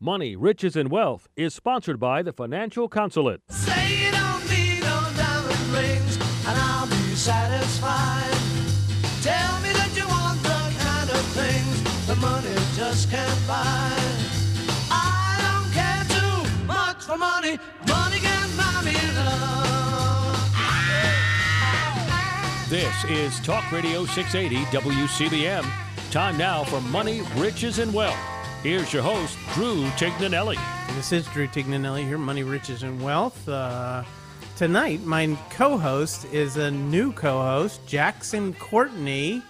Money, Riches, and Wealth is sponsored by the Financial Consulate. Say you don't need no diamond rings, and I'll be satisfied. Tell me that you want the kind of things the money just can't buy. I don't care too much for money. Money can buy me love. This is Talk Radio 680 WCBM. Time now for Money, Riches, and Wealth. Here's your host, Drew Tignanelli. This is Drew Tignanelli here, Money, Riches, and Wealth. Uh, tonight, my co-host is a new co-host, Jackson Courtney,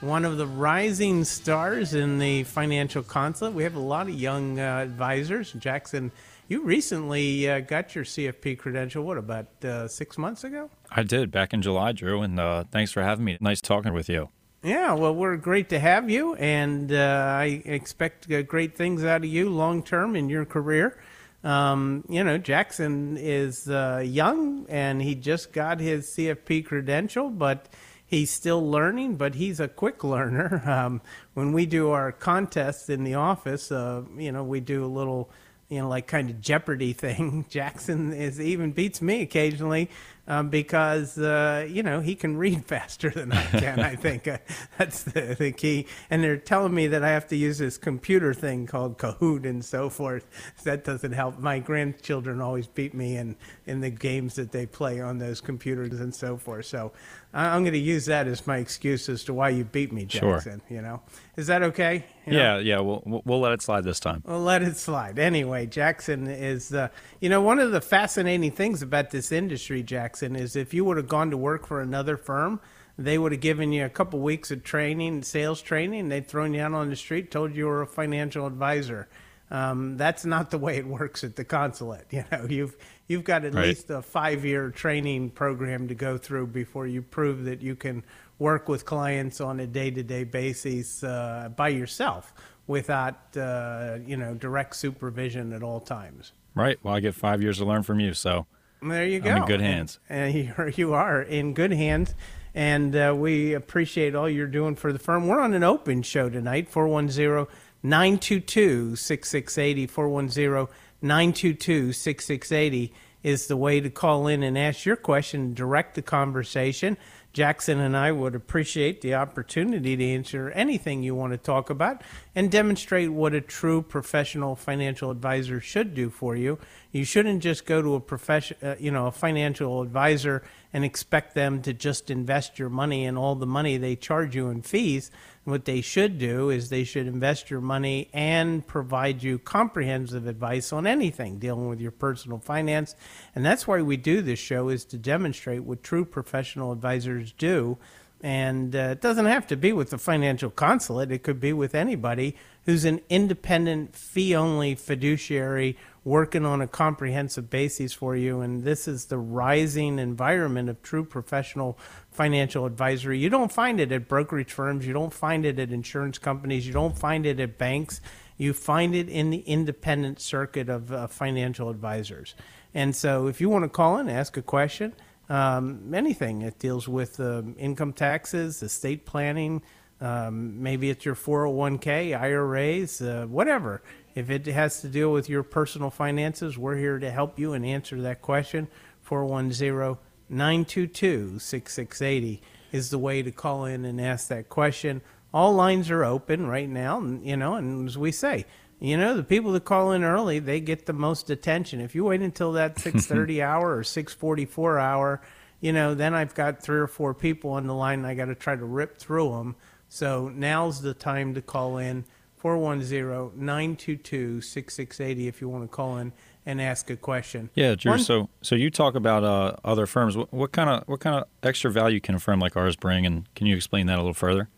one of the rising stars in the financial consulate. We have a lot of young uh, advisors. Jackson, you recently uh, got your CFP credential. What about uh, six months ago? I did back in July, Drew, and uh, thanks for having me. Nice talking with you. Yeah, well, we're great to have you, and uh, I expect uh, great things out of you long term in your career. Um, you know, Jackson is uh, young and he just got his CFP credential, but he's still learning, but he's a quick learner. Um, when we do our contests in the office, uh, you know, we do a little, you know, like kind of Jeopardy thing. Jackson is even beats me occasionally um, because uh, you know he can read faster than I can. I think uh, that's the, the key. And they're telling me that I have to use this computer thing called Kahoot and so forth. That doesn't help. My grandchildren always beat me in in the games that they play on those computers and so forth. So I'm going to use that as my excuse as to why you beat me, Sure. Jackson. You know, is that okay? You know? Yeah, yeah, we'll we'll- let it slide this time. Well, let it slide. Anyway, Jackson is, uh, you know, one of the fascinating things about this industry, Jackson, is if you would have gone to work for another firm, they would have given you a couple weeks of training, sales training. They'd thrown you out on the street, told you you were a financial advisor. Um, that's not the way it works at the consulate. You know, you've you've got at Right. least a five-year training program to go through before you prove that you can work with clients on a day-to-day basis uh, by yourself without uh, you know direct supervision at all times. Right. Well, I get five years to learn from you, so There you go. I'm in good hands. And, and you're, in good hands. And uh, we appreciate all you're doing for the firm. We're on an open show tonight, 410 922 6680. 410 922 6680 is the way to call in and ask your question, direct the conversation. Jackson and I would appreciate the opportunity to answer anything you want to talk about and demonstrate what a true professional financial advisor should do for you. You shouldn't just go to a profession, uh, you know, a financial advisor and expect them to just invest your money and all the money they charge you in fees. What they should do is they should invest your money and provide you comprehensive advice on anything dealing with your personal finance. And that's why we do this show is to demonstrate what true professional advisors do. And uh, it doesn't have to be with the financial consulate. It could be with anybody who's an independent, fee only fiduciary working on a comprehensive basis for you. And this is the rising environment of true professional financial advisory. You don't find it at brokerage firms, you don't find it at insurance companies, you don't find it at banks. You find it in the independent circuit of uh, financial advisors. And so if you want to call in, ask a question, um, anything It deals with um, income taxes, estate planning, um, maybe it's your 401k, IRAs, uh, whatever. If it has to deal with your personal finances, we're here to help you and answer that question. 410 922 6680 is the way to call in and ask that question. All lines are open right now, you know, and as we say, you know, the people that call in early, they get the most attention. If you wait until that 6:30 hour or 6:44 hour, you know, then I've got three or four people on the line and I got to try to rip through them. So now's the time to call in 410-922-6680 if you want to call in and ask a question. Yeah, Drew. One- So so you talk about uh, other firms. What, what kind of what kind of extra value can a firm like ours bring, and can you explain that a little further?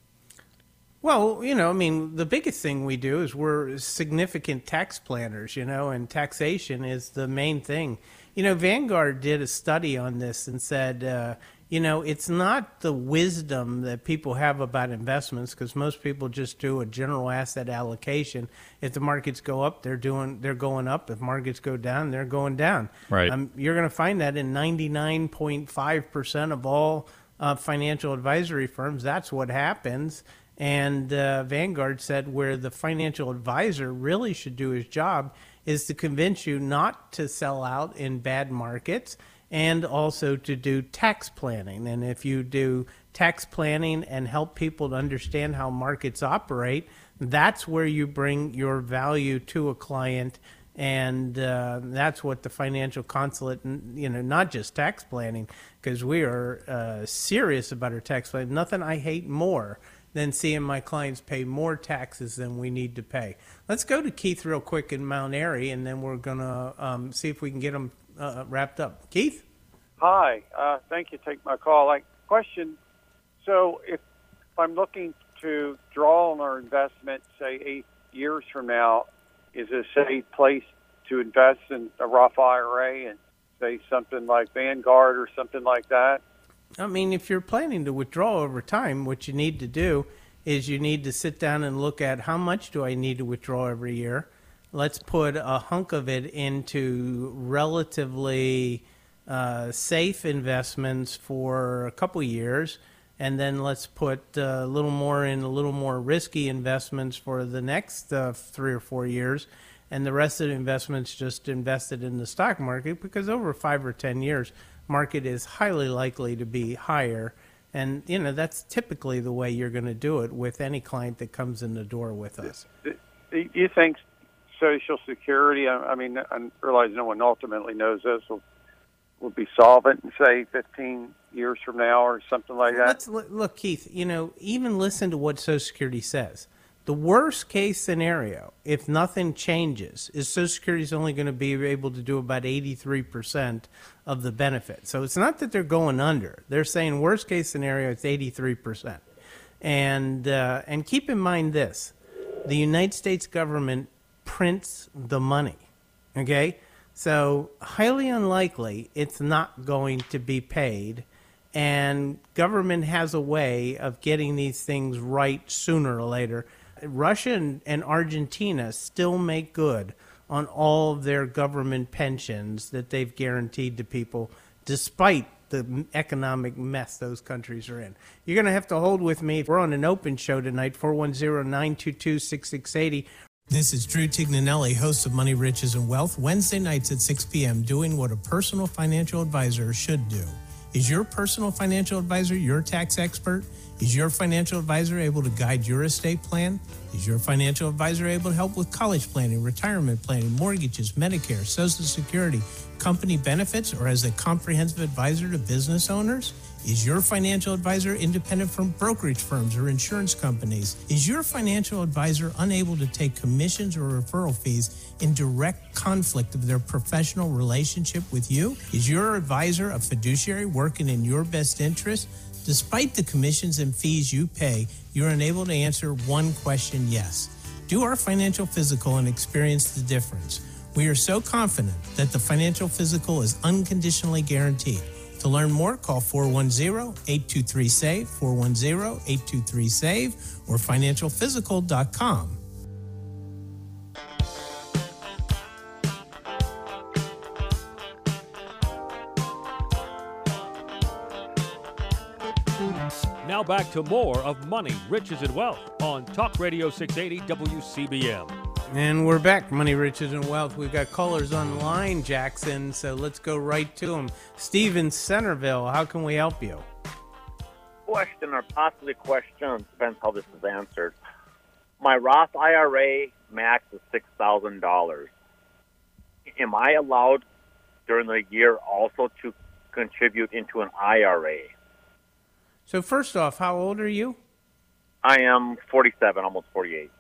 Well, you know, I mean, the biggest thing we do is we're significant tax planners, you know, and taxation is the main thing. You know, Vanguard did a study on this and said, uh, you know, it's not the wisdom that people have about investments because most people just do a general asset allocation. If the markets go up, they're doing they're going up. If markets go down, they're going down. Right. Um, you're going to find that in 99.5% of all uh, financial advisory firms. That's what happens. And uh, Vanguard said where the financial advisor really should do his job is to convince you not to sell out in bad markets and also to do tax planning. And if you do tax planning and help people to understand how markets operate, that's where you bring your value to a client. And uh, that's what the financial consulate, you know, not just tax planning, because we are uh, serious about our tax planning. Nothing I hate more than seeing my clients pay more taxes than we need to pay. Let's go to Keith real quick in Mount Airy, and then we're going to um, see if we can get them uh, wrapped up. Keith? Hi. Uh, thank you Take my call. Like, question so if I'm looking to draw on our investment, say eight years from now, is a safe place to invest in a Roth IRA and say something like Vanguard or something like that? I mean, if you're planning to withdraw over time, what you need to do is you need to sit down and look at how much do I need to withdraw every year. Let's put a hunk of it into relatively uh, safe investments for a couple years and then let's put uh, a little more in a little more risky investments for the next uh, three or four years, and the rest of the investments just invested in the stock market because over five or ten years, market is highly likely to be higher, and you know that's typically the way you're going to do it with any client that comes in the door with us. Do you think Social Security? I mean, I realize no one ultimately knows this. Will, will be solvent in say 15 years from now or something like that? Let's look, Keith. You know, even listen to what Social Security says. The worst case scenario, if nothing changes, is Social Security is only going to be able to do about 83% of the benefit. So it's not that they're going under. They're saying worst case scenario, it's 83%. And, uh, and keep in mind this the United States government prints the money. Okay? So, highly unlikely it's not going to be paid and government has a way of getting these things right sooner or later. Russia and, and Argentina still make good on all of their government pensions that they've guaranteed to people, despite the economic mess those countries are in. You're going to have to hold with me. We're on an open show tonight, 410 922 6680. This is Drew Tignanelli, host of Money, Riches, and Wealth, Wednesday nights at 6 p.m., doing what a personal financial advisor should do. Is your personal financial advisor your tax expert? Is your financial advisor able to guide your estate plan? Is your financial advisor able to help with college planning, retirement planning, mortgages, Medicare, Social Security, company benefits, or as a comprehensive advisor to business owners? Is your financial advisor independent from brokerage firms or insurance companies? Is your financial advisor unable to take commissions or referral fees in direct conflict of their professional relationship with you? Is your advisor a fiduciary working in your best interest? Despite the commissions and fees you pay, you're unable to answer one question yes. Do our financial physical and experience the difference. We are so confident that the financial physical is unconditionally guaranteed. To learn more, call 410-823-SAVE, 410-823-SAVE, or financialphysical.com. Now back to more of Money, Riches, and Wealth on Talk Radio 680 WCBM. And we're back, Money, Riches, and Wealth. We've got callers online, Jackson, so let's go right to them. Steve in Centerville, how can we help you? Question or possibly question, depends how this is answered. My Roth IRA max is $6,000. Am I allowed during the year also to contribute into an IRA? So, first off, how old are you? I am 47, almost 48.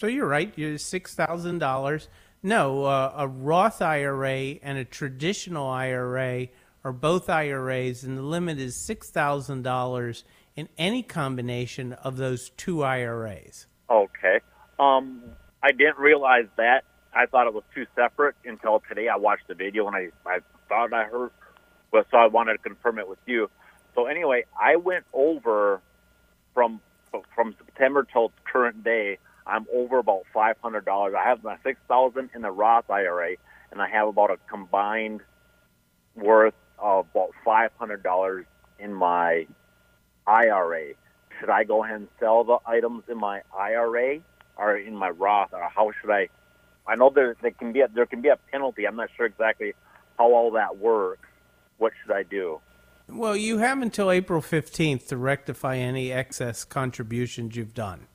So you're right. You're six thousand dollars. No, uh, a Roth IRA and a traditional IRA are both IRAs, and the limit is six thousand dollars in any combination of those two IRAs. Okay. Um, I didn't realize that. I thought it was two separate until today. I watched the video and I, I thought I heard, well, so I wanted to confirm it with you. So anyway, I went over from from September till current day. I'm over about five hundred dollars. I have my six thousand in the Roth IRA, and I have about a combined worth of about five hundred dollars in my IRA. should I go ahead and sell the items in my IRA or in my Roth, or how should I? I know there, there can be a, there can be a penalty. I'm not sure exactly how all that works. What should I do? Well, you have until April 15th to rectify any excess contributions you've done.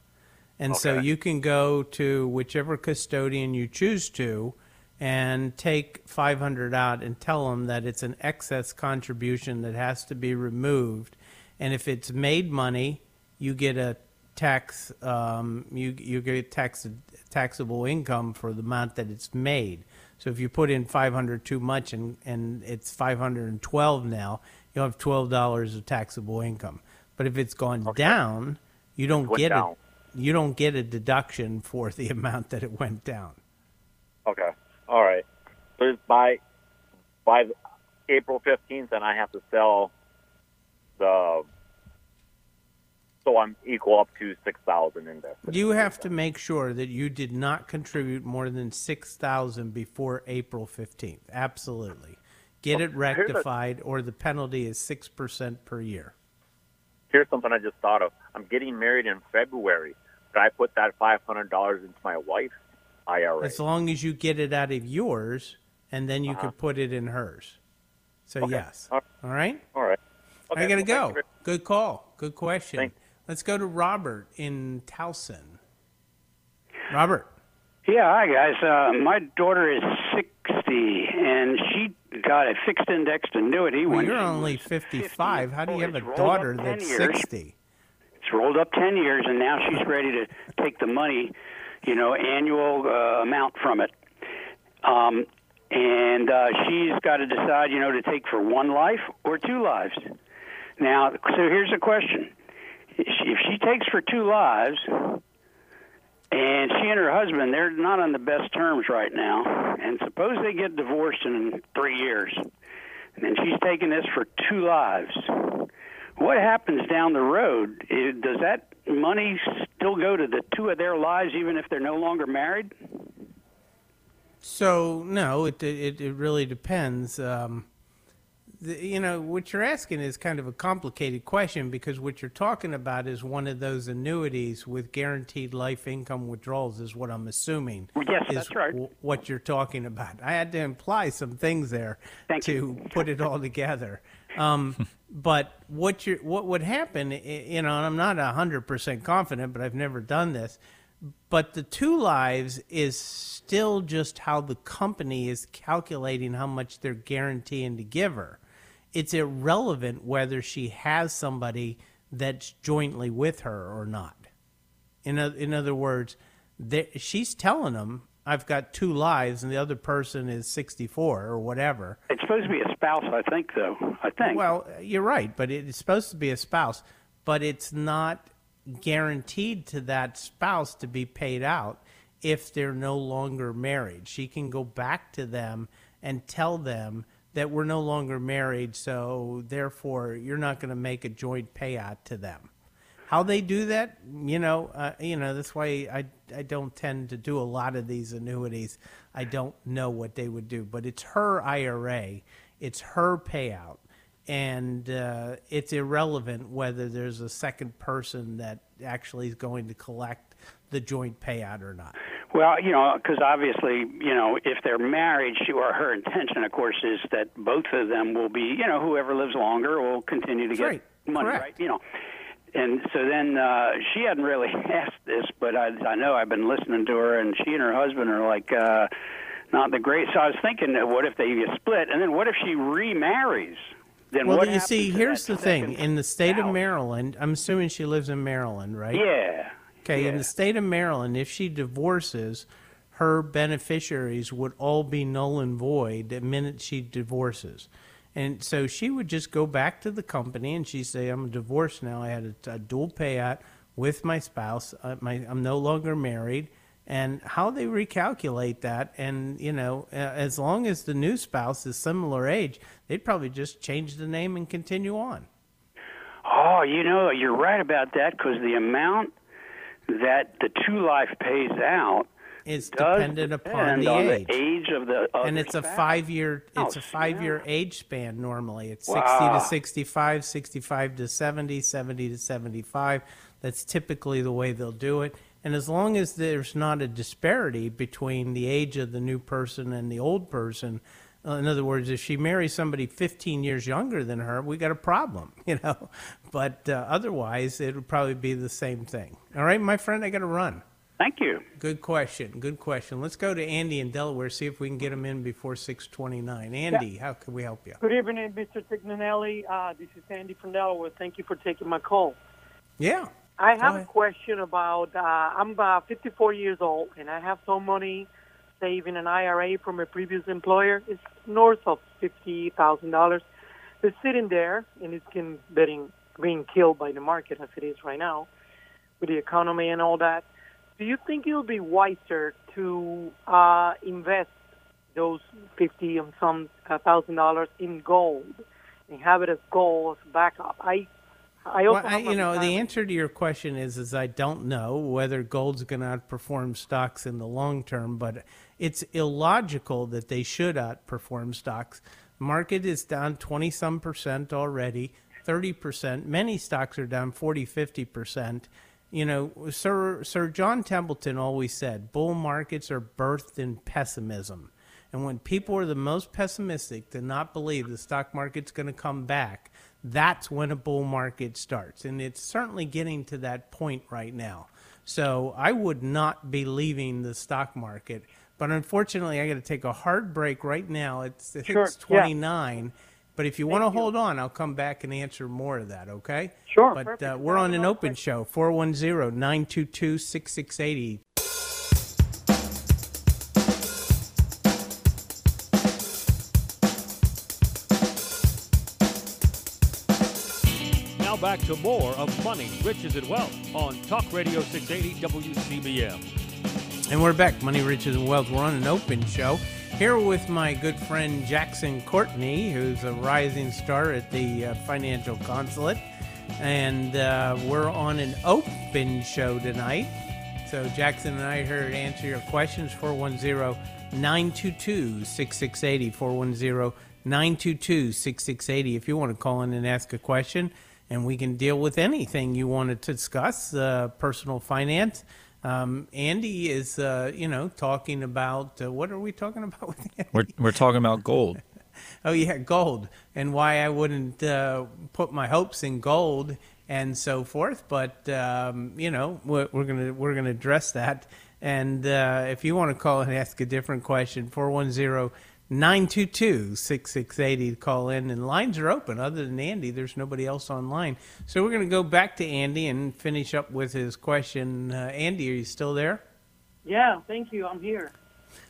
And so you can go to whichever custodian you choose to and take 500 out and tell them that it's an excess contribution that has to be removed. And if it's made money, you get a tax um, you you get tax taxable income for the amount that it's made. So if you put in 500 too much and and it's 512 now, you'll have $12 of taxable income. But if it's gone down, you don't get down. a you don't get a deduction for the amount that it went down. Okay. All right. So by by April 15th, and I have to sell the. So I'm equal up to six thousand in this. You have to make sure that you did not contribute more than 6000 before April 15th. Absolutely. Get it here's a- rectified or the penalty is 6% per year. Here's something I just thought of. I'm getting married in February. Could I put that five hundred dollars into my wife's IRA? As long as you get it out of yours and then you could put it in hers. So Uh-huh. Okay. yes. All All right? All right. Okay, I got to well, go. you Good call. Good question. Thank- Let's go to Robert in Towson. Robert. Yeah, hi guys. Uh, my daughter is 60, and she got a fixed indexed annuity Well, when you're only was 55. How do you Oh, have a daughter that's years. 60? It's rolled up 10 years, and now she's ready to take the money, you know, annual uh, amount from it. Um, and uh, she's got to decide, you know, to take for one life or two lives. Now, so here's the question: if she takes for two lives, and she and her husband, they're not on the best terms right now, and suppose they get divorced in three years, and then she's taking this for two lives what happens down the road? Does that money still go to the two of their lives, even if they're no longer married? So no, it it, it really depends. Um, you know what you're asking is kind of a complicated question because what you're talking about is one of those annuities with guaranteed life income withdrawals, is what I'm assuming. Well, yes, that's right. w- what you're talking about. I had to imply some things there Thank to you. put it all together. Um, but what you what would happen, you know, and I'm not hundred percent confident, but I've never done this. But the two lives is still just how the company is calculating how much they're guaranteeing to give her. It's irrelevant whether she has somebody that's jointly with her or not. In o- in other words, she's telling them, "I've got two lives, and the other person is 64 or whatever." It's supposed to be a spouse, I think, though. I think. Well, you're right, but it's supposed to be a spouse, but it's not guaranteed to that spouse to be paid out if they're no longer married. She can go back to them and tell them that we're no longer married, so therefore you're not going to make a joint payout to them. How they do that, you know, uh, you know that's why I I don't tend to do a lot of these annuities. I don't know what they would do, but it's her IRA, it's her payout, and uh, it's irrelevant whether there's a second person that actually is going to collect the joint payout or not. Well, you know, because obviously, you know, if they're married, she, or her intention, of course, is that both of them will be, you know, whoever lives longer will continue to That's get right. money, Correct. right? You know, and so then uh, she hadn't really asked this, but I, I know I've been listening to her, and she and her husband are like uh, not the great. So I was thinking, what if they split, and then what if she remarries? Then Well, you see, here's the thing: in the state of? Maryland, I'm assuming she lives in Maryland, right? Yeah. Okay, in the state of Maryland, if she divorces, her beneficiaries would all be null and void the minute she divorces. And so she would just go back to the company and she'd say, I'm divorced now. I had a, a dual payout with my spouse. Uh, my, I'm no longer married. And how they recalculate that, and you know, uh, as long as the new spouse is similar age, they'd probably just change the name and continue on. Oh, you know, you're right about that because the amount that the two life pays out, is dependent upon the age. the age of the. And it's a five year it's a Oh, five year yeah. age span normally it's 60 to 65 65 to 70 70 to 75 that's typically the way they'll do it and as long as there's not a disparity between the age of the new person and the old person in other words if she marries somebody 15 years younger than her we got a problem you know but uh, otherwise it would probably be the same thing all right my friend i got to run Thank you. Good question. Good question. Let's go to Andy in Delaware, see if we can get him in before 629. Andy, how can we help you? Good evening, Mr. Tignanelli. Uh, this is Andy from Delaware. Thank you for taking my call. Yeah. I have a question about. Uh, I'm uh, 54 years old, and I have some money saved in an IRA from a previous employer. is north of fifty thousand dollars. It's sitting there, and it's getting, getting being killed by the market as it is right now, with the economy and all that. Do you think it would be wiser to uh, invest those fifty and some uh, thousand dollars in gold and have it as gold as backup? I, I Well, I, you know, the answer to your question is, is I don't know whether gold's going to outperform stocks in the long term, but it's illogical that they should outperform stocks. Market is down 20 some percent already, 30 percent. Many stocks are down 40, 50 percent. You know, Sir Sir John Templeton always said, bull markets are birthed in pessimism. And when people are the most pessimistic to not believe the stock market's going to come back, that's when a bull market starts. And it's certainly getting to that point right now. So I would not be leaving the stock market. But unfortunately, I got to take a hard break right now. It's, Sure, it's yeah. 29. But if you want to hold on, I'll come back and answer more of that, okay? Sure, But uh, we're on an open show, 410 922 6680. Back to more of Money, Riches, and Wealth on Talk Radio 680 WCBM. And we're back, Money, Riches, and Wealth. We're on an open show here with my good friend Jackson Courtney, who's a rising star at the uh, Financial Consulate. And uh, we're on an open show tonight. So Jackson and I are here to answer your questions 410 922 6680. 410 922 6680. If you want to call in and ask a question, and we can deal with anything you want to discuss, uh, personal finance. Um, Andy is, uh, you know, talking about uh, what are we talking about with Andy? We're we're talking about gold. Oh yeah, gold, and why I wouldn't uh, put my hopes in gold and so forth. But um, you know, we're, we're gonna we're gonna address that. And uh, if you want to call and ask a different question, 410-922-6680 to call in, and lines are open. Other than Andy, there's nobody else online. So we're gonna go back to Andy and finish up with his question. Uh, Andy, are you still there? Yeah, thank you. I'm here.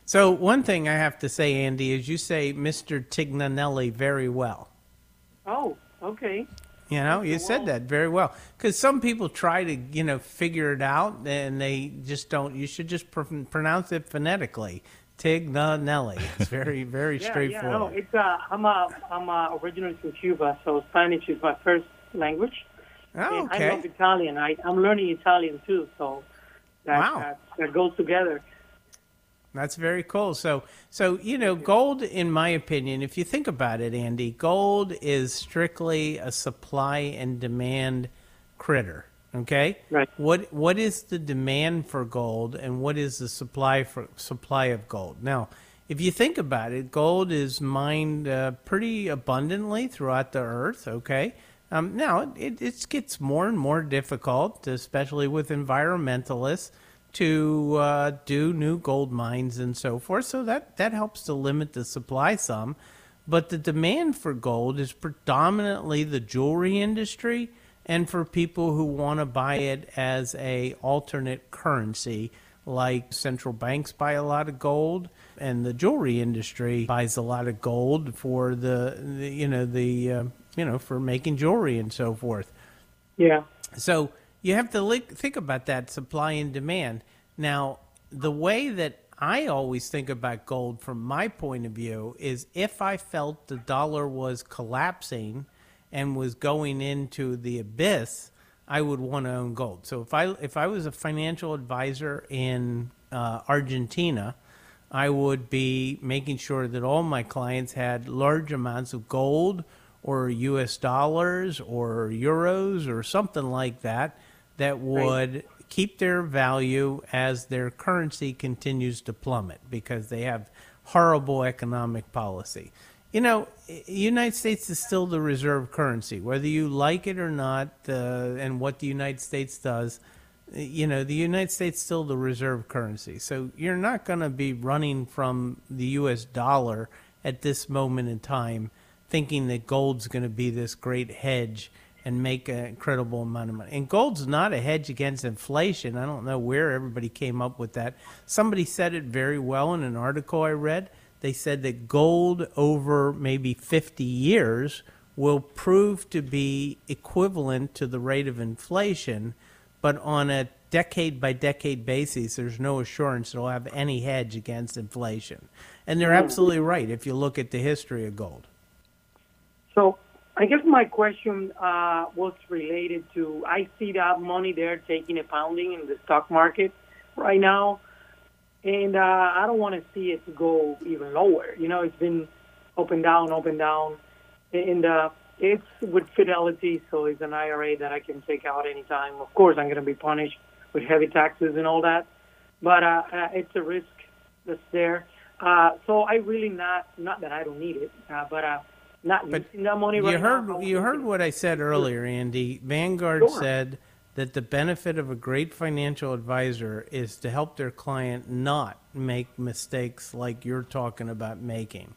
So one thing I have to say, Andy, is you say Mr. Tignanelli very well. Oh, okay. You know, you said that very well. Because some people try to, you know, figure it out and they just don't. You should just pr- pronounce it phonetically. Tignanelli. It's very, very Yeah, straightforward. yeah. No, it's uh, I'm uh, I'm uh, originally from Cuba, so Spanish is my first language. oh, And I love Italian. I, I'm learning Italian too, so that, Wow. that, that goes together. That's very cool. So, so you know, gold, in my opinion, if you think about it, Andy, gold is strictly a supply and demand critter. Okay. Right. What What is the demand for gold, and what is the supply for supply of gold? Now, if you think about it, gold is mined uh, pretty abundantly throughout the earth. Okay. Um, now it, it gets more and more difficult, especially with environmentalists to uh, do new gold mines and so forth. So that, that helps to limit the supply some. But the demand for gold is predominantly the jewelry industry and for people who want to buy it as a alternate currency like central banks buy a lot of gold and the jewelry industry buys a lot of gold for the, the you know the uh, you know for making jewelry and so forth Yeah. so you have to li- think about that supply and demand. Now, the way that I always think about gold from my point of view is if I felt the dollar was collapsing and was going into the abyss, I would want to own gold. So if I if I was a financial advisor in uh, Argentina, I would be making sure that all my clients had large amounts of gold or US dollars or euros or something like that that would keep their value as their currency continues to plummet because they have horrible economic policy. You know, United States is still the reserve currency, whether you like it or not, uh, and what the United States does. You know, the United States is still the reserve currency. So you're not going to be running from the U.S. dollar at this moment in time, thinking that gold's going to be this great hedge and make an incredible amount of money. And gold's not a hedge against inflation. I don't know where everybody came up with that. Somebody said it very well in an article I read. They said that gold over maybe 50 years will prove to be equivalent to the rate of inflation, but on a decade by decade basis, there's no assurance it'll have any hedge against inflation. And they're absolutely right if you look at the history of gold. So I guess my question uh, was related to I see that money there taking a pounding in the stock market right now, and uh, I don't want to see it go even lower. You know, it's been up and down, up and down, and uh, it's with Fidelity, so it's an IRA that I can take out anytime. Of course, I'm going to be punished with heavy taxes and all that, but uh, uh, it's a risk that's there. Uh, so I really not not that I don't need it, uh, but uh, not But using that money You heard now. you heard what I said earlier, Andy. Vanguard Sure. said that the benefit of a great financial advisor is to help their client not make mistakes like you're talking about making.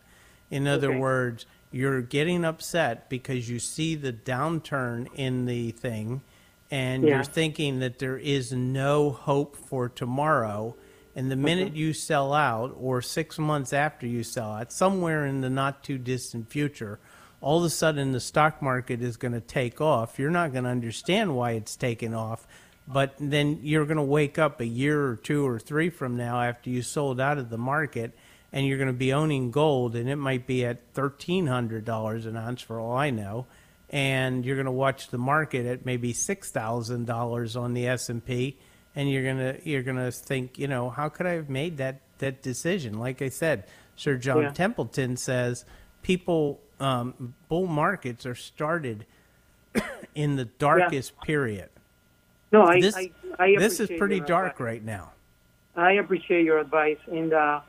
In other Okay. words, you're getting upset because you see the downturn in the thing and Yeah. you're thinking that there is no hope for tomorrow. And the mm-hmm. minute you sell out, or six months after you sell out, somewhere in the not too distant future, all of a sudden the stock market is going to take off. You're not going to understand why it's taken off, but then you're going to wake up a year or two or three from now after you sold out of the market and you're going to be owning gold and it might be at $1,300 an ounce for all I know. And you're going to watch the market at maybe $6,000 on the S&P and you're going to you're going to think, you know, how could I have made that that decision? Like I said, Sir John Yeah. Templeton says people um, bull markets are started in the darkest period. No, I, this I, I this is pretty dark advice. right now. I appreciate your advice. And uh,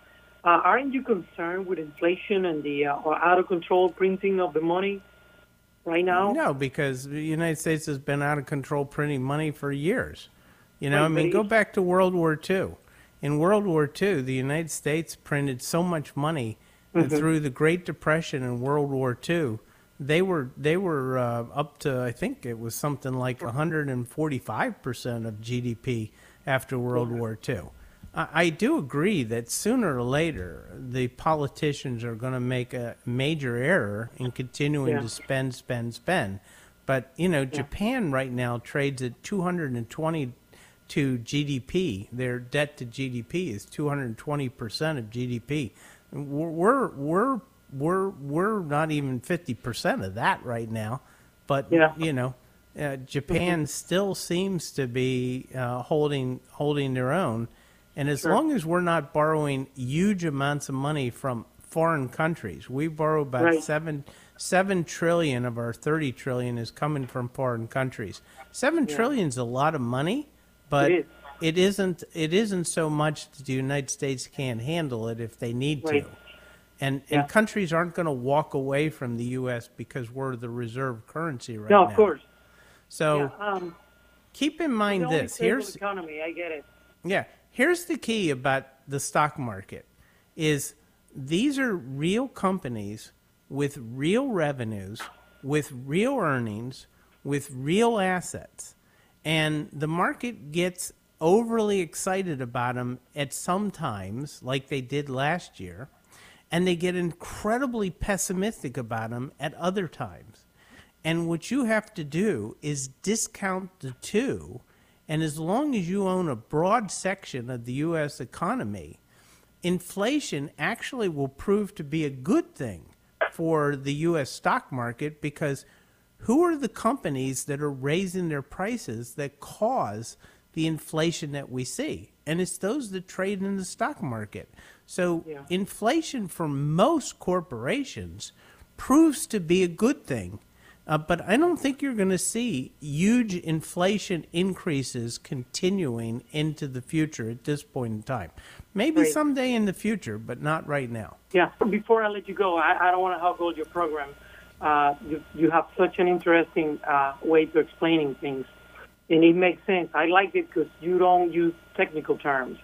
uh, aren't you concerned with inflation and the uh, out of control printing of the money right now? No, because the United States has been out of control printing money for years. You know, Right, I mean, go back to World War II. In World War II, the United States printed so much money Mm-hmm. through the Great Depression and World War II, they were they were uh, up to I think it was something like 145 percent of GDP after World War II. I, I do agree that sooner or later the politicians are going to make a major error in continuing Yeah. to spend, spend, spend. But you know, Japan right now trades at 220 to GDP. Their debt to GDP is 220 percent of GDP. We're we're we're we're not even 50 percent of that right now. But Yeah. you know, uh, Japan still seems to be uh, holding holding their own. And as Sure. long as we're not borrowing huge amounts of money from foreign countries, we borrow about Right. seven seven trillion of our thirty trillion is coming from foreign countries. Seven trillion is a lot of money, but It is. it isn't. It isn't so much that the United States can't handle it if they need Right. to. And Yeah. and countries aren't going to walk away from the U.S. because we're the reserve currency right no, now. No, of course. So Yeah, um, keep in mind this. Here's economy. I get it. yeah. Here's the key about the stock market is these are real companies with real revenues, with real earnings, with real assets. And the market gets overly excited about them at some times, like they did last year, and they get incredibly pessimistic about them at other times. And what you have to do is discount the two. And as long as you own a broad section of the U.S. economy, inflation actually will prove to be a good thing for the U.S. stock market because who are the companies that are raising their prices that cause the inflation that we see. And it's those that trade in the stock market. So Yeah. inflation for most corporations proves to be a good thing. Uh, but I don't think you're going to see huge inflation increases continuing into the future at this point in time. Maybe Right. someday in the future, but not right now. Yeah. Before I let you go, I, I don't want to hog your program. Uh, you, you have such an interesting uh, way to explaining things, and it makes sense. I like it because you don't use technical terms.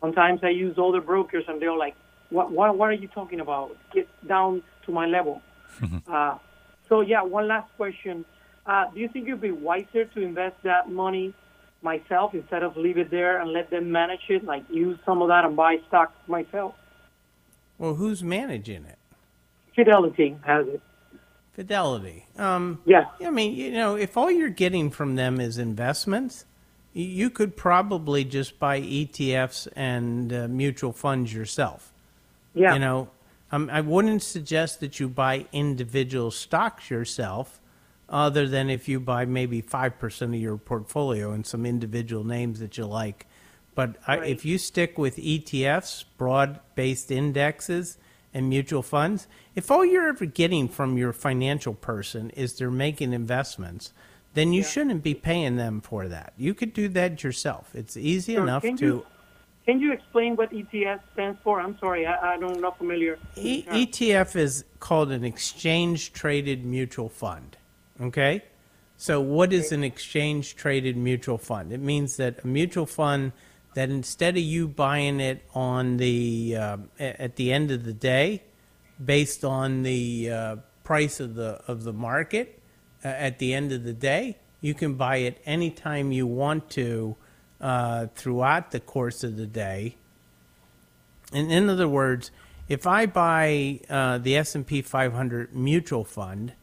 Sometimes I use other brokers, and they're like, "What? What, what are you talking about? Get down to my level." uh, so yeah, one last question. Uh, do you think it'd be wiser to invest that money myself instead of leave it there and let them manage it? Like use some of that and buy stock myself. Well, who's managing it? Fidelity has it. Fidelity. Um, Yeah. I mean, you know, if all you're getting from them is investments, you could probably just buy ETFs and uh, mutual funds yourself. Yeah. You know, um, I wouldn't suggest that you buy individual stocks yourself, other than if you buy maybe 5% of your portfolio and some individual names that you like. But I, if you stick with ETFs, broad based indexes, and mutual funds, if all you're ever getting from your financial person is they're making investments, then you shouldn't be paying them for that. You could do that yourself. It's easy Sure. enough Can to. you- Can you explain what ETF stands for? I'm sorry, I, I don't not familiar. E- ETF is called an exchange traded mutual fund. Okay? So, what is an exchange traded mutual fund? It means that a mutual fund that instead of you buying it on the a- at the end of the day, based on the uh, price of the of the market uh, at the end of the day, you can buy it anytime you want to uh, throughout the course of the day. In, in other words, if I buy uh, the S&P 500 mutual fund,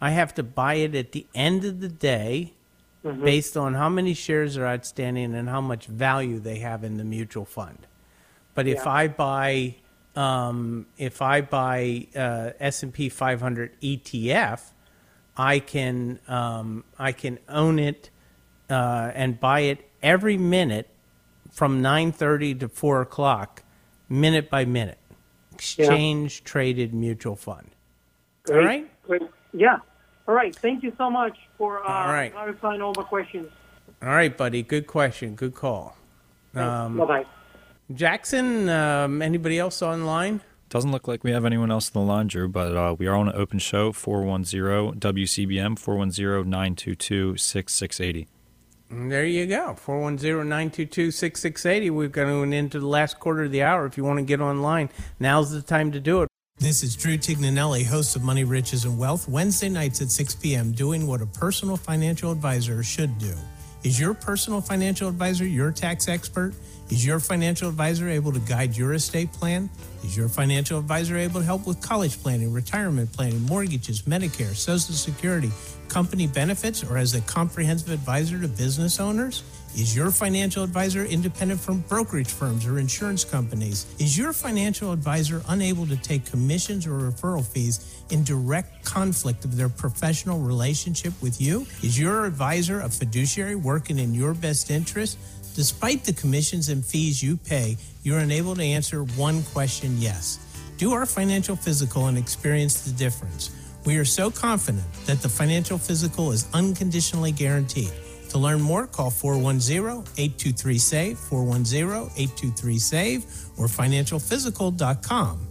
I have to buy it at the end of the day based on how many shares are outstanding and how much value they have in the mutual fund. But if Yeah. I buy um, if I buy uh, S&P 500 ETF, I can um, I can own it uh, and buy it every minute from 9:30 to 4 o'clock, minute by minute. Exchange traded mutual fund. All Great, right. Great. Yeah. All right. Thank you so much for uh, All right. clarifying all the questions. All right, buddy. Good question. Good call. Um, bye bye. Jackson, um, anybody else online? Doesn't look like we have anyone else in the line, Drew, but uh, we are on an open show, 410 WCBM, 410 922 6680. There you go. 410-922-6680. We've gone into the last quarter of the hour. If you want to get online, now's the time to do it. This is Drew Tignanelli, host of Money, Riches, and Wealth, Wednesday nights at 6 p.m., doing what a personal financial advisor should do. Is your personal financial advisor your tax expert? Is your financial advisor able to guide your estate plan? Is your financial advisor able to help with college planning, retirement planning, mortgages, Medicare, Social Security, company benefits, or as a comprehensive advisor to business owners? Is your financial advisor independent from brokerage firms or insurance companies? Is your financial advisor unable to take commissions or referral fees in direct conflict of their professional relationship with you? Is your advisor a fiduciary working in your best interest? Despite the commissions and fees you pay, you're unable to answer one question yes. Do our financial physical and experience the difference. We are so confident that the financial physical is unconditionally guaranteed. To learn more, call 410-823-SAVE, 410-823-SAVE, or financialphysical.com.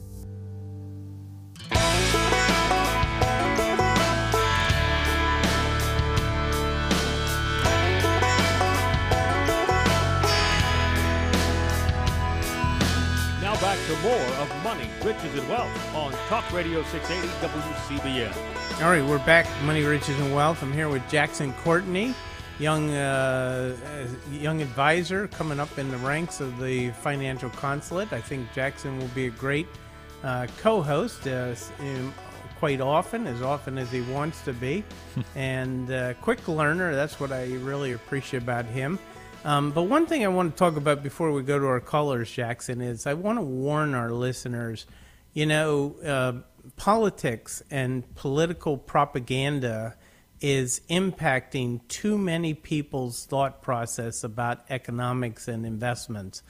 Now back to more of Money, Riches, and Wealth on Talk Radio 680 WCBM. All right, we're back. Money, Riches, and Wealth. I'm here with Jackson Courtney, young uh, uh, young advisor coming up in the ranks of the financial consulate. I think Jackson will be a great uh, co-host uh, quite often, as often as he wants to be, and uh, quick learner. That's what I really appreciate about him. Um, but one thing I want to talk about before we go to our callers, Jackson, is I want to warn our listeners. You know, uh, politics and political propaganda is impacting too many people's thought process about economics and investments.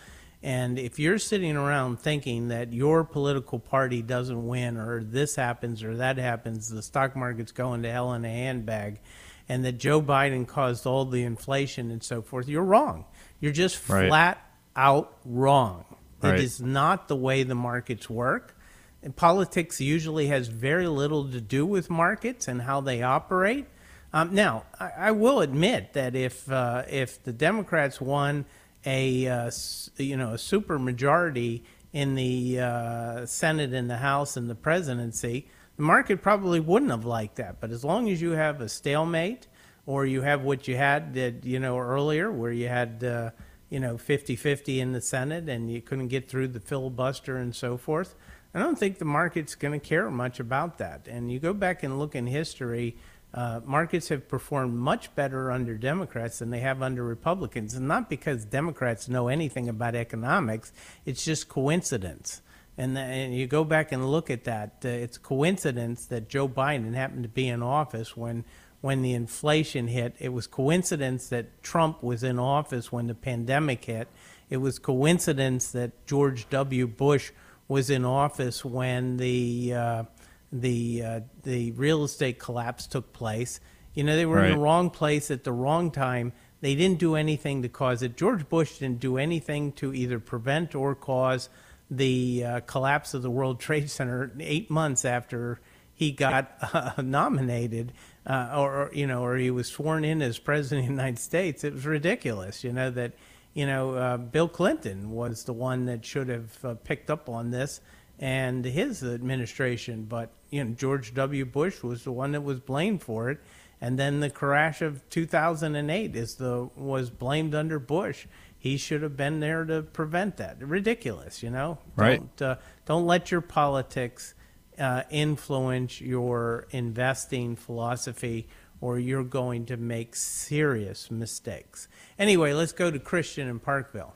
And if you're sitting around thinking that your political party doesn't win, or this happens, or that happens, the stock market's going to hell in a handbag, and that Joe Biden caused all the inflation and so forth, you're wrong. You're just Right. flat out wrong. Right. It is not the way the markets work. And politics usually has very little to do with markets and how they operate. Um, now, I, I will admit that if uh, if the Democrats won a uh, you know a super majority in the uh, Senate and the House and the presidency, the market probably wouldn't have liked that. But as long as you have a stalemate, or you have what you had that you know earlier, where you had uh, you know 50-50 in the Senate and you couldn't get through the filibuster and so forth. I don't think the market's going to care much about that. And you go back and look in history, uh, markets have performed much better under Democrats than they have under Republicans. And not because Democrats know anything about economics, it's just coincidence. And, the, and you go back and look at that. Uh, it's coincidence that Joe Biden happened to be in office when when the inflation hit. It was coincidence that Trump was in office when the pandemic hit. It was coincidence that George W. Bush was in office when the uh, the uh, the real estate collapse took place. You know, they were in the wrong place at the wrong time. They didn't do anything to cause it. George Bush didn't do anything to either prevent or cause the uh, collapse of the World Trade Center eight months after he got uh, nominated, uh, or, or you know, or he was sworn in as president of the United States. It was ridiculous, you know, that you know uh, Bill Clinton was the one that should have uh, picked up on this and his administration, but you know George W. Bush was the one that was blamed for it, and then the crash of 2008 is the was blamed under Bush. He should have been there to prevent that. Ridiculous, you know. Right. Don't, uh, don't let your politics uh, influence your investing philosophy, or you're going to make serious mistakes. Anyway, let's go to Christian in Parkville.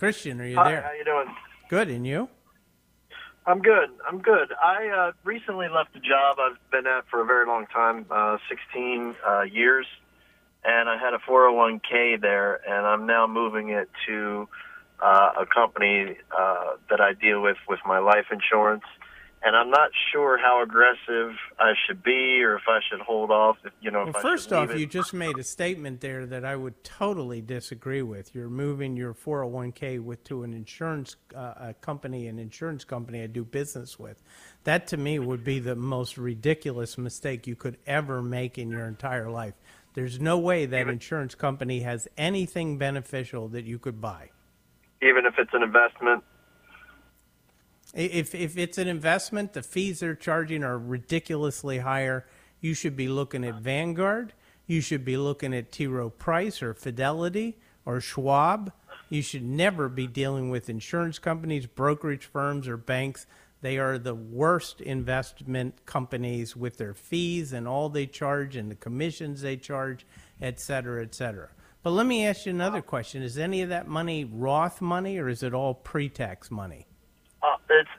Christian, are you Hi, there? how you doing? Good, and you? I'm good. I'm good. I uh, recently left a job I've been at for a very long time, uh, 16 uh, years, and I had a 401k there, and I'm now moving it to uh, a company uh, that I deal with with my life insurance. And I'm not sure how aggressive I should be, or if I should hold off. If, you know, Well, first off, you just made a statement there that I would totally disagree with. You're moving your 401k with to an insurance uh, a company, an insurance company I do business with. That to me would be the most ridiculous mistake you could ever make in your entire life. There's no way that insurance company has anything beneficial that you could buy. even if it's an investment. If if it's an investment, the fees they're charging are ridiculously higher. You should be looking at Vanguard. You should be looking at T. Rowe Price or Fidelity or Schwab. You should never be dealing with insurance companies, brokerage firms, or banks. They are the worst investment companies with their fees and all they charge and the commissions they charge, et cetera, et cetera. But let me ask you another question: Is any of that money Roth money, or is it all pre-tax money?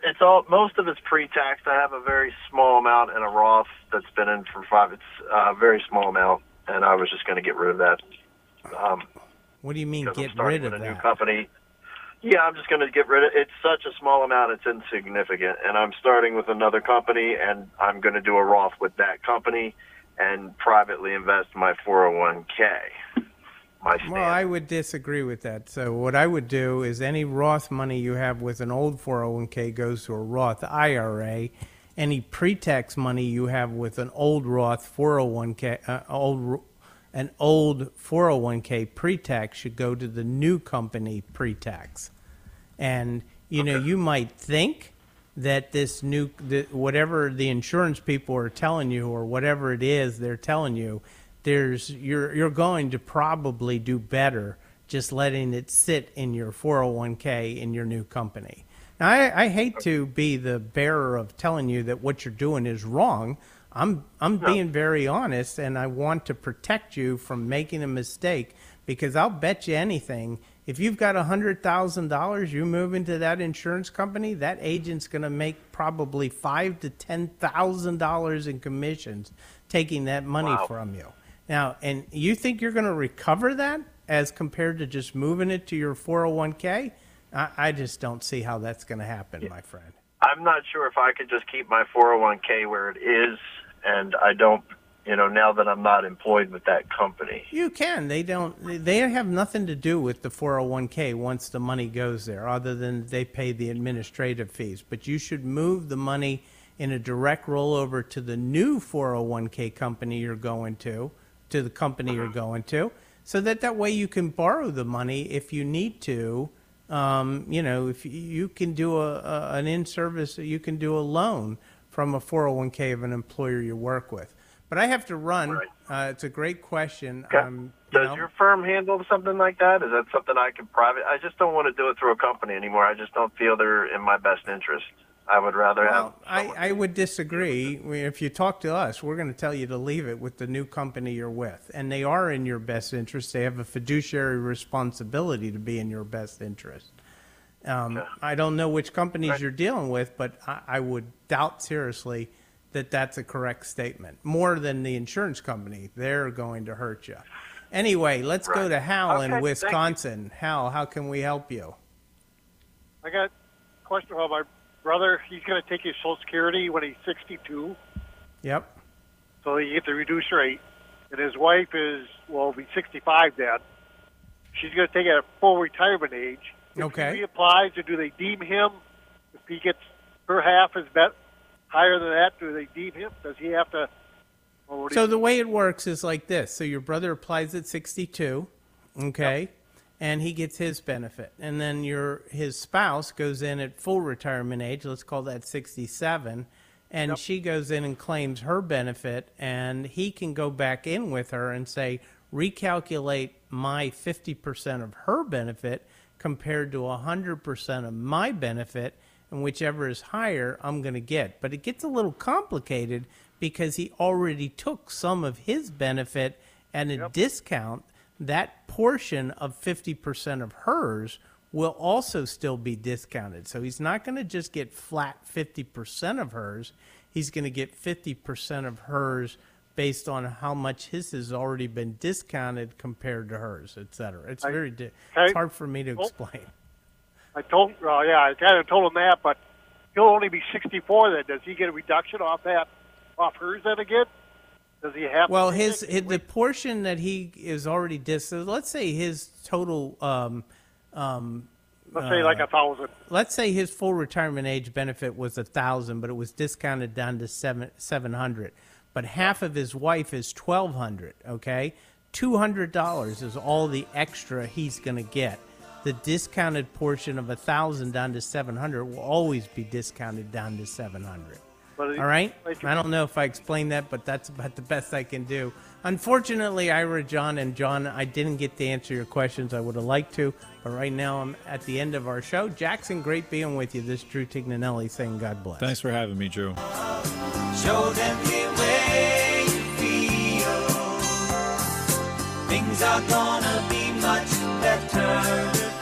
Uh, it's all most of it's pre-tax. I have a very small amount in a Roth that's been in for five. It's a very small amount, and I was just going to get rid of that. Um, What do you mean get rid of a new company. Yeah, I'm just going to get rid of. It. It's such a small amount; it's insignificant. And I'm starting with another company, and I'm going to do a Roth with that company, and privately invest my 401k. My. Well, I would disagree with that. So what I would do is any Roth money you have with an old 401k goes to a Roth IRA. Any pre-tax money you have with an old Roth 401k, uh, old an old 401k pre-tax should go to the new company pre-tax. And you know, you might think that this new whatever the insurance people are telling you or whatever it is they're telling you, there's you're you're going to probably do better just letting it sit in your 401k in your new company. Now, I, I hate to be the bearer of telling you that what you're doing is wrong. I'm I'm being very honest, and I want to protect you from making a mistake because I'll bet you anything If you've got $100,000, you move into that insurance company, that agent's going to make probably five to $10,000 in commissions taking that money Wow. from you. Now, and you think you're going to recover that as compared to just moving it to your 401k? I, I just don't see how that's going to happen, my friend. I'm not sure if I could just keep my 401k where it is, and I don't, you know, now that I'm not employed with that company. You can. They don't. They have nothing to do with the 401k once the money goes there, other than they pay the administrative fees. But you should move the money in a direct rollover to the new 401k company you're going to, to the company you're going to, so that that way you can borrow the money if you need to. Um, you know, if you- can do a, a an in-service, you can do a loan from a 401k of an employer you work with. But I have to run. Right. Uh, it's a great question. Okay. Um, you Does know, your firm handle something like that? Is that something I can private? I just don't want to do it through a company anymore. I just don't feel they're in my best interest. I would rather well, have. I, I would disagree. If you talk to us, we're going to tell you to leave it with the new company you're with. And they are in your best interest. They have a fiduciary responsibility to be in your best interest. Um, I don't know which companies you're dealing with, but I, I would doubt seriously that that's a correct statement. More than the insurance company, they're going to hurt you. Anyway, let's go to Hal Okay, in. Wisconsin. Hal, how can we help you? I got a question about my brother. He's going to take his Social Security when he's 62, Yep. so he gets a reduced rate. And his wife is, well, be 65 then. She's going to take it at a full retirement age. If Okay. he applies, or do they deem him? If he gets her half is bet higher than that, do they deem him? Does he have to? So the way it works is like this. So your brother applies at 62, okay? And he gets his benefit. And then your his spouse goes in at full retirement age, let's call that 67, and she goes in and claims her benefit and he can go back in with her and say recalculate my 50% of her benefit compared to 100% of my benefit and whichever is higher, I'm going to get. But it gets a little complicated because he already took some of his benefit at a discount. That portion of 50% of hers will also still be discounted. So he's not going to just get flat 50% of hers. He's going to get 50% of hers based on how much his has already been discounted compared to hers, et cetera. It's I- very di- Okay. it's hard for me to Well- explain. I told, well, yeah, I kind of told him that, but he'll only be 64 then. Does he get a reduction off that, off hers then again? Does he have? Well, to his, his the portion that he is already dis. Let's say his total. Um, um, let's say like a thousand. let's say his full retirement age benefit was a thousand, but it was discounted down to seven seven hundred. But half of his wife is twelve hundred. Okay, two hundred dollars is all the extra he's going to get. The discounted portion of a thousand down to seven hundred will always be discounted down to seven hundred. But All right. I don't know if I explained that, but that's about the best I can do. Unfortunately, Ira, John, and John, I didn't get to answer your questions. I would have liked to, but right now I'm at the end of our show. Jackson, great being with you. This is Drew Tignanelli saying God bless. Thanks for having me, Drew. Show them the way you feel. Things are gonna be much better.